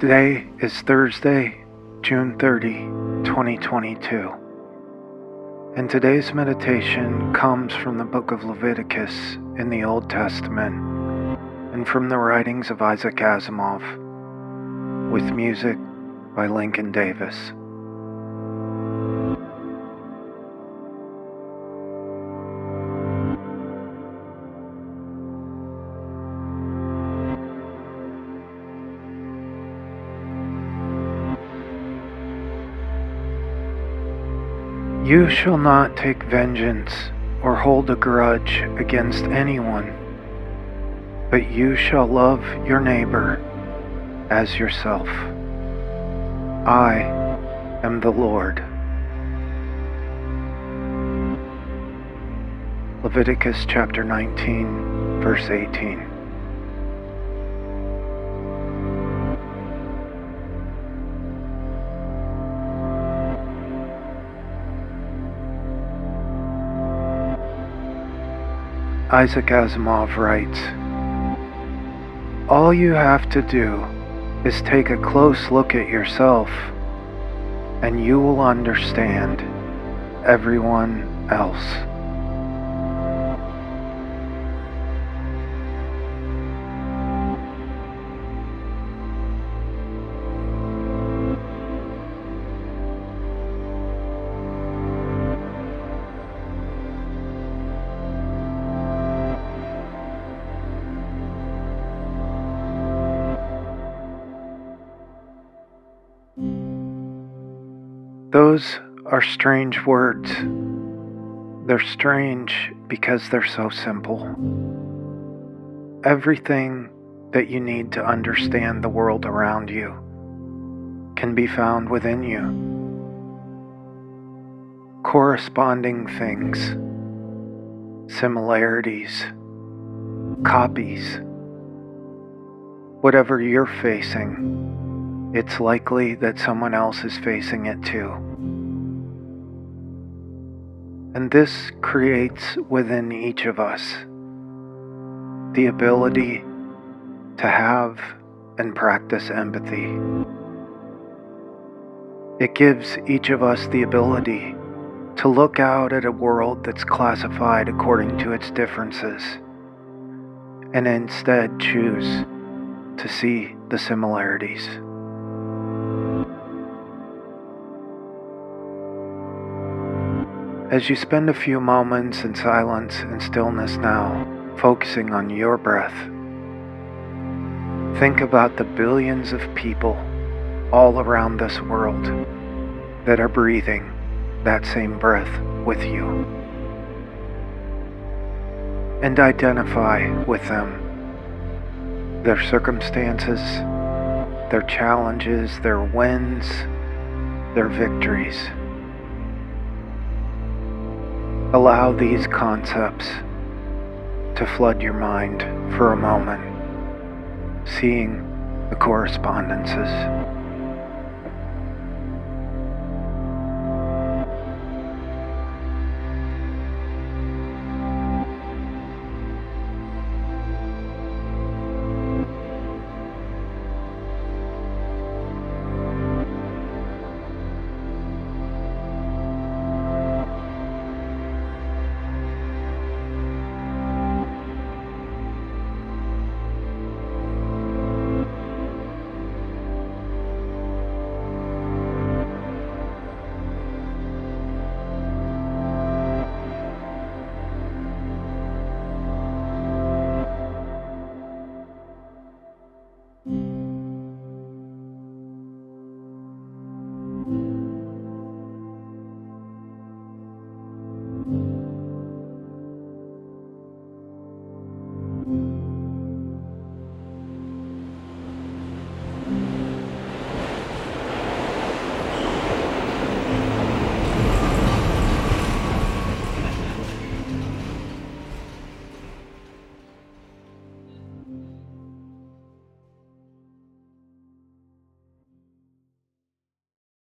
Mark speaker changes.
Speaker 1: Today is Thursday, June 30, 2022. And today's meditation comes from the book of Leviticus in the Old Testament and from the writings of Isaac Asimov with music by Lincoln Davis. You shall not take vengeance or hold a grudge against anyone, but you shall love your neighbor as yourself. I am the Lord. Leviticus chapter 19, verse 18. Isaac Asimov writes All you have to do is take a close look at yourself, and you will understand everyone else. Those are strange words. They're strange because they're so simple. Everything that you need to understand the world around you can be found within you. Corresponding things, similarities, copies, whatever you're facing it's likely that someone else is facing it too. And this creates within each of us the ability to have and practice empathy. It gives each of us the ability to look out at a world that's classified according to its differences and instead choose to see the similarities. As you spend a few moments in silence and stillness now, focusing on your breath, think about the billions of people all around this world that are breathing that same breath with you. And identify with them, their circumstances, their challenges, their wins, their victories. Allow these concepts to flood your mind for a moment, seeing the correspondences.